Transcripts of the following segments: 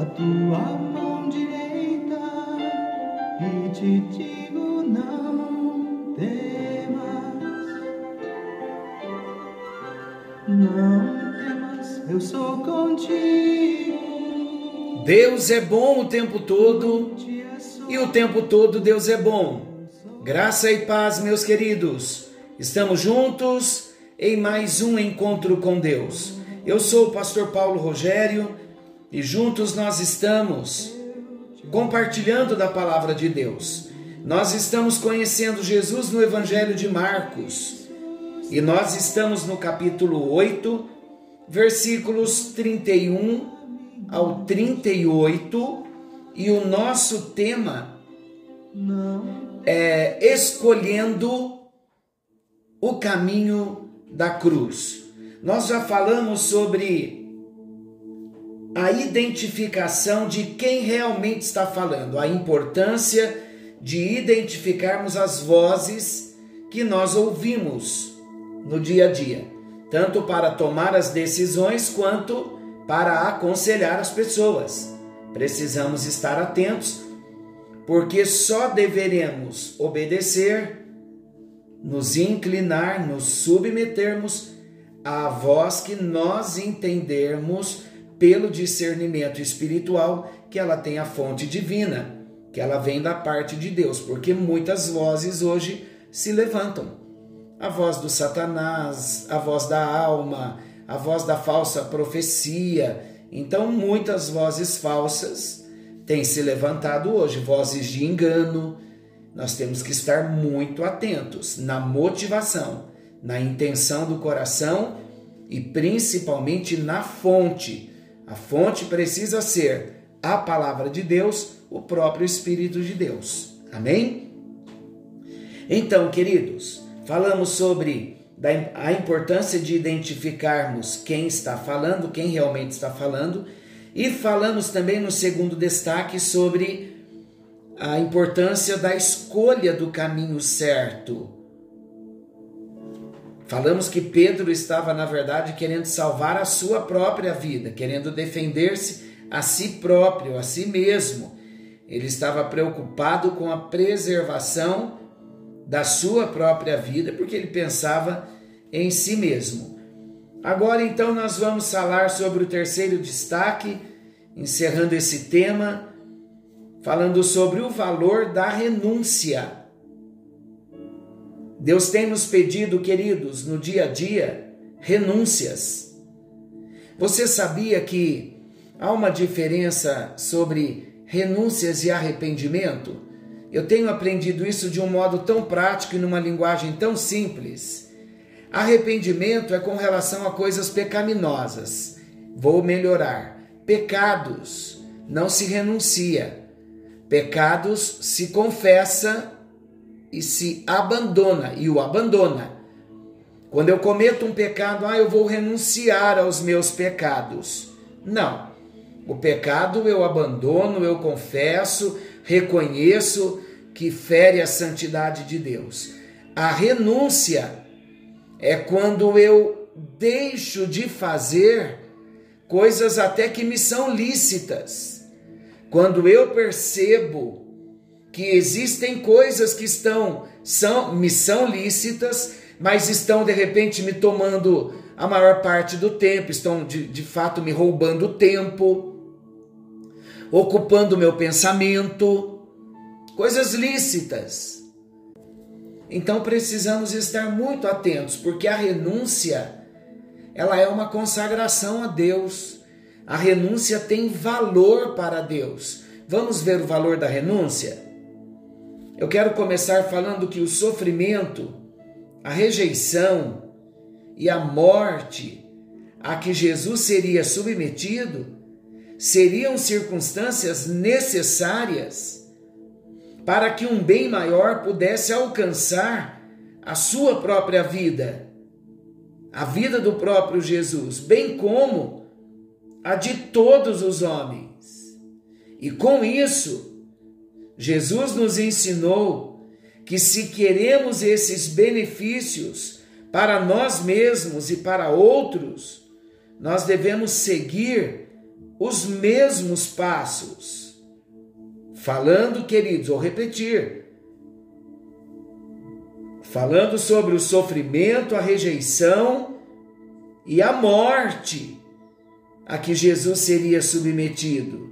a tua mão direita, e te digo não temas, não temas, eu sou contigo. Deus é bom o tempo todo e o tempo todo Deus é bom. Graça e paz, meus queridos. Estamos juntos em mais um encontro com Deus. Eu sou o pastor Paulo Rogério e juntos nós estamos compartilhando da palavra de Deus. Nós estamos conhecendo Jesus no Evangelho de Marcos e nós estamos no capítulo 8, versículos 31 ao 38 e o nosso tema é escolhendo o caminho da cruz. Nós já falamos sobre a identificação de quem realmente está falando, a importância de identificarmos as vozes que nós ouvimos no dia a dia, tanto para tomar as decisões quanto para aconselhar as pessoas. Precisamos estar atentos, porque só deveremos obedecer, nos inclinar, nos submetermos à voz que nós entendermos pelo discernimento espiritual que ela tem a fonte divina, que ela vem da parte de Deus, porque muitas vozes hoje se levantam. A voz do Satanás, a voz da alma, a voz da falsa profecia. Então, muitas vozes falsas têm se levantado hoje, vozes de engano. Nós temos que estar muito atentos na motivação, na intenção do coração e principalmente na fonte. A fonte precisa ser a palavra de Deus, o próprio Espírito de Deus. Amém? Então, queridos, falamos sobre a importância de identificarmos quem está falando, quem realmente está falando, e falamos também no segundo destaque sobre a importância da escolha do caminho certo. Falamos que Pedro estava, na verdade, querendo salvar a sua própria vida, querendo defender-se a si próprio, a si mesmo. Ele estava preocupado com a preservação da sua própria vida, porque ele pensava em si mesmo. Agora então nós vamos falar sobre o terceiro destaque, encerrando esse tema, falando sobre o valor da renúncia. Deus tem nos pedido, queridos, no dia a dia, renúncias. Você sabia que há uma diferença sobre renúncias e arrependimento? Eu tenho aprendido isso de um modo tão prático e numa linguagem tão simples. Arrependimento é com relação a coisas pecaminosas. Vou melhorar. Pecados não se renuncia. Pecados se confessa e se abandona e o abandona. Quando eu cometo um pecado, ah, eu vou renunciar aos meus pecados. Não. O pecado eu abandono, eu confesso, reconheço que fere a santidade de Deus. A renúncia é quando eu deixo de fazer coisas até que me são lícitas. Quando eu percebo que existem coisas que estão são me são lícitas, mas estão de repente me tomando a maior parte do tempo, estão de, de fato me roubando tempo ocupando meu pensamento, coisas lícitas. Então precisamos estar muito atentos, porque a renúncia ela é uma consagração a Deus. A renúncia tem valor para Deus. Vamos ver o valor da renúncia? Eu quero começar falando que o sofrimento, a rejeição e a morte a que Jesus seria submetido seriam circunstâncias necessárias para que um bem maior pudesse alcançar a sua própria vida, a vida do próprio Jesus, bem como a de todos os homens. E com isso, Jesus nos ensinou que se queremos esses benefícios para nós mesmos e para outros, nós devemos seguir os mesmos passos. Falando, queridos, ou repetir, falando sobre o sofrimento, a rejeição e a morte a que Jesus seria submetido.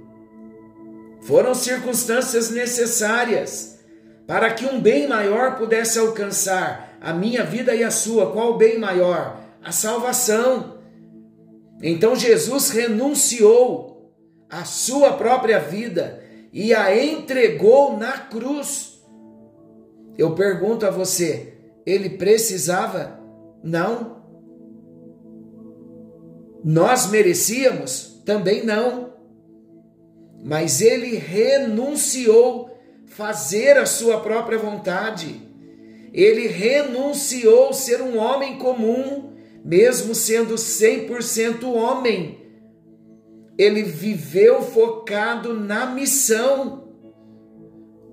Foram circunstâncias necessárias para que um bem maior pudesse alcançar a minha vida e a sua. Qual bem maior? A salvação. Então Jesus renunciou à sua própria vida e a entregou na cruz. Eu pergunto a você, ele precisava? Não. Nós merecíamos? Também não. Mas ele renunciou fazer a sua própria vontade. Ele renunciou ser um homem comum, mesmo sendo 100% homem. Ele viveu focado na missão,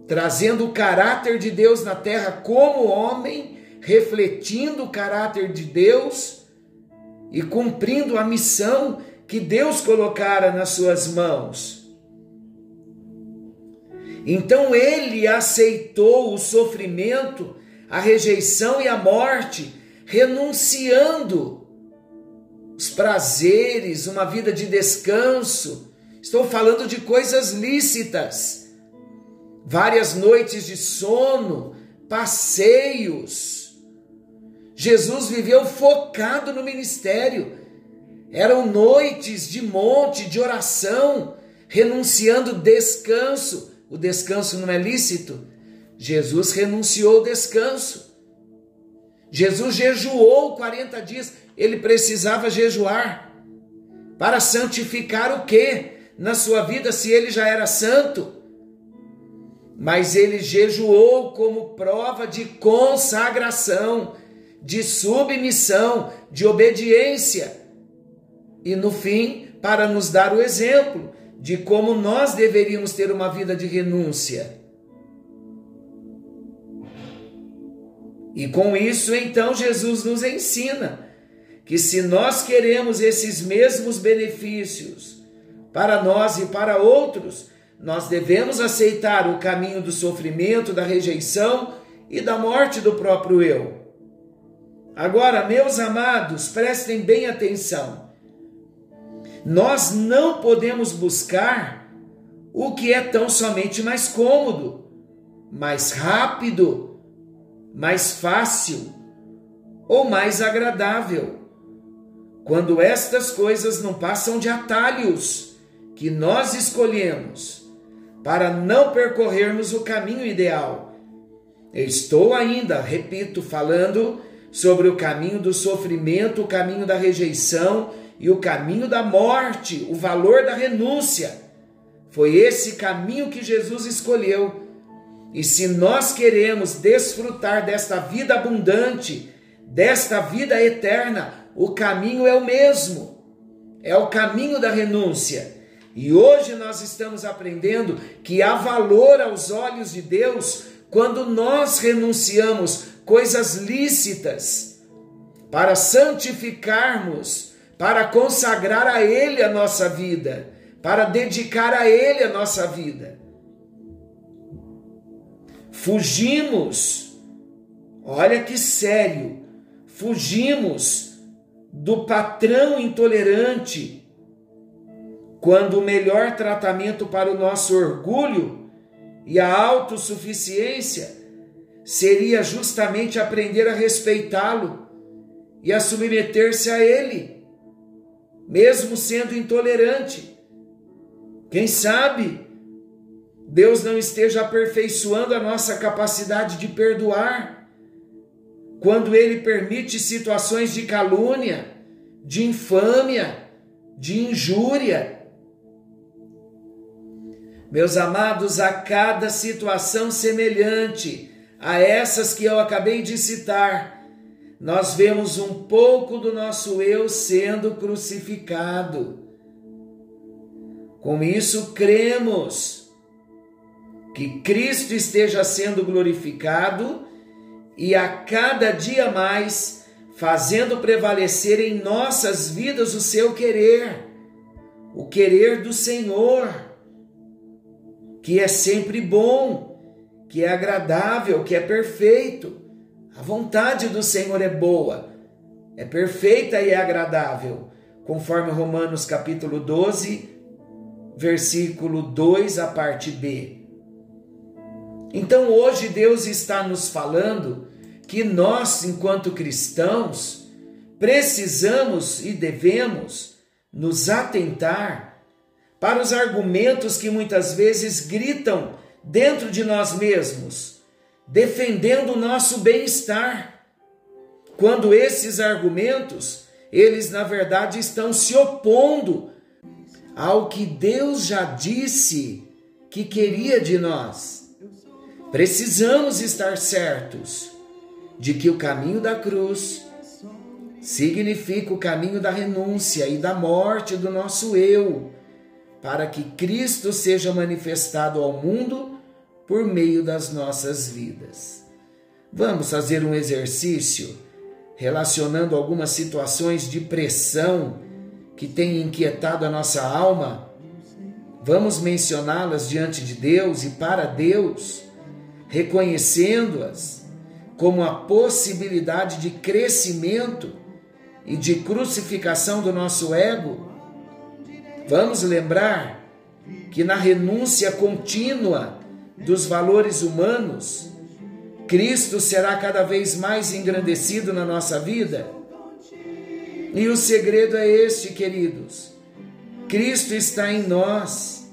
trazendo o caráter de Deus na terra como homem, refletindo o caráter de Deus e cumprindo a missão que Deus colocara nas suas mãos. Então ele aceitou o sofrimento, a rejeição e a morte, renunciando os prazeres, uma vida de descanso. Estou falando de coisas lícitas, várias noites de sono, passeios Jesus viveu focado no ministério. Eram noites de monte, de oração, renunciando descanso. O descanso não é lícito. Jesus renunciou ao descanso. Jesus jejuou 40 dias. Ele precisava jejuar para santificar o que na sua vida se ele já era santo? Mas ele jejuou como prova de consagração de submissão, de obediência. E no fim, para nos dar o exemplo de como nós deveríamos ter uma vida de renúncia. E com isso, então, Jesus nos ensina que se nós queremos esses mesmos benefícios para nós e para outros, nós devemos aceitar o caminho do sofrimento, da rejeição e da morte do próprio eu. Agora, meus amados, prestem bem atenção. Nós não podemos buscar o que é tão somente mais cômodo, mais rápido, mais fácil ou mais agradável. Quando estas coisas não passam de atalhos que nós escolhemos para não percorrermos o caminho ideal. Eu estou ainda, repito, falando sobre o caminho do sofrimento, o caminho da rejeição e o caminho da morte, o valor da renúncia. Foi esse caminho que Jesus escolheu. E se nós queremos desfrutar desta vida abundante, desta vida eterna, o caminho é o mesmo. É o caminho da renúncia. E hoje nós estamos aprendendo que há valor aos olhos de Deus quando nós renunciamos coisas lícitas, para santificarmos, para consagrar a Ele a nossa vida, para dedicar a Ele a nossa vida. Fugimos, olha que sério, fugimos do patrão intolerante, quando o melhor tratamento para o nosso orgulho e a autossuficiência seria justamente aprender a respeitá-lo e a submeter-se a ele, mesmo sendo intolerante. Quem sabe Deus não esteja aperfeiçoando a nossa capacidade de perdoar quando ele permite situações de calúnia, de infâmia, de injúria. Meus amados, a cada situação semelhante, a essas que eu acabei de citar, nós vemos um pouco do nosso eu sendo crucificado. Com isso, cremos que Cristo esteja sendo glorificado e a cada dia mais fazendo prevalecer em nossas vidas o seu querer, o querer do Senhor, que é sempre bom, que é agradável, que é perfeito. A vontade do Senhor é boa, é perfeita e é agradável, conforme Romanos capítulo 12, versículo 2, a parte B. Então hoje Deus está nos falando que nós, enquanto cristãos, precisamos e devemos nos atentar para os argumentos que muitas vezes gritam dentro de nós mesmos, defendendo o nosso bem-estar. Quando esses argumentos, eles na verdade estão se opondo ao que Deus já disse que queria de nós. Precisamos estar certos de que o caminho da cruz significa o caminho da renúncia e da morte do nosso eu, para que Cristo seja manifestado ao mundo por meio das nossas vidas. Vamos fazer um exercício relacionando algumas situações de pressão que têm inquietado a nossa alma. Vamos mencioná-las diante de Deus e para Deus reconhecendo-as como a possibilidade de crescimento e de crucificação do nosso ego, vamos lembrar que na renúncia contínua dos valores humanos, Cristo será cada vez mais engrandecido na nossa vida. E o segredo é este, queridos: Cristo está em nós,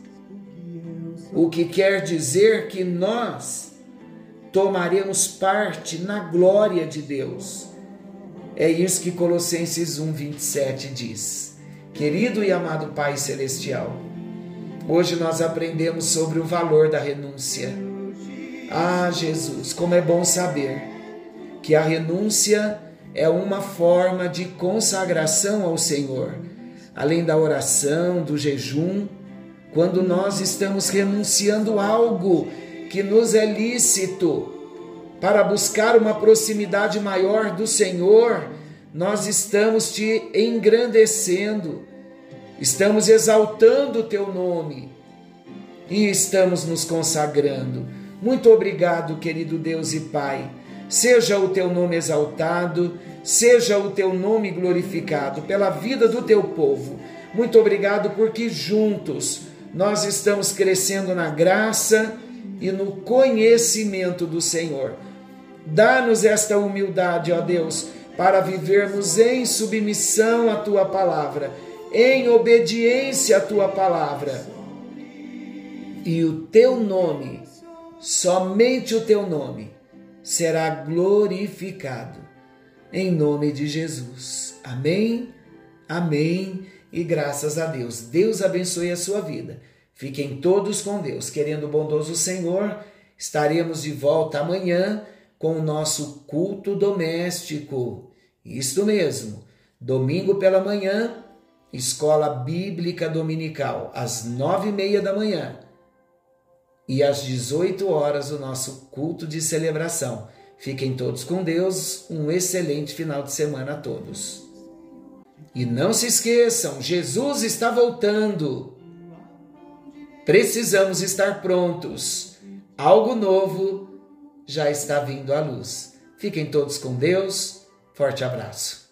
o que quer dizer que nós tomaremos parte na glória de Deus. É isso que Colossenses 1:27 diz. Querido e amado Pai celestial, hoje nós aprendemos sobre o valor da renúncia. Ah, Jesus, como é bom saber que a renúncia é uma forma de consagração ao Senhor, além da oração, do jejum, quando nós estamos renunciando algo que nos é lícito para buscar uma proximidade maior do Senhor, nós estamos te engrandecendo, estamos exaltando o teu nome e estamos nos consagrando. Muito obrigado, querido Deus e Pai. Seja o teu nome exaltado, seja o teu nome glorificado pela vida do teu povo. Muito obrigado porque juntos nós estamos crescendo na graça e no conhecimento do Senhor. Dá-nos esta humildade, ó Deus, para vivermos em submissão à tua palavra, em obediência à tua palavra. E o teu nome, somente o teu nome, será glorificado. Em nome de Jesus. Amém, amém e graças a Deus. Deus abençoe a sua vida. Fiquem todos com Deus. Querendo o bondoso Senhor, estaremos de volta amanhã com o nosso culto doméstico. Isto mesmo, domingo pela manhã, escola bíblica dominical, às nove e meia da manhã. E às 18 horas, o nosso culto de celebração. Fiquem todos com Deus. Um excelente final de semana a todos. E não se esqueçam, Jesus está voltando. Precisamos estar prontos. Algo novo já está vindo à luz. Fiquem todos com Deus. Forte abraço.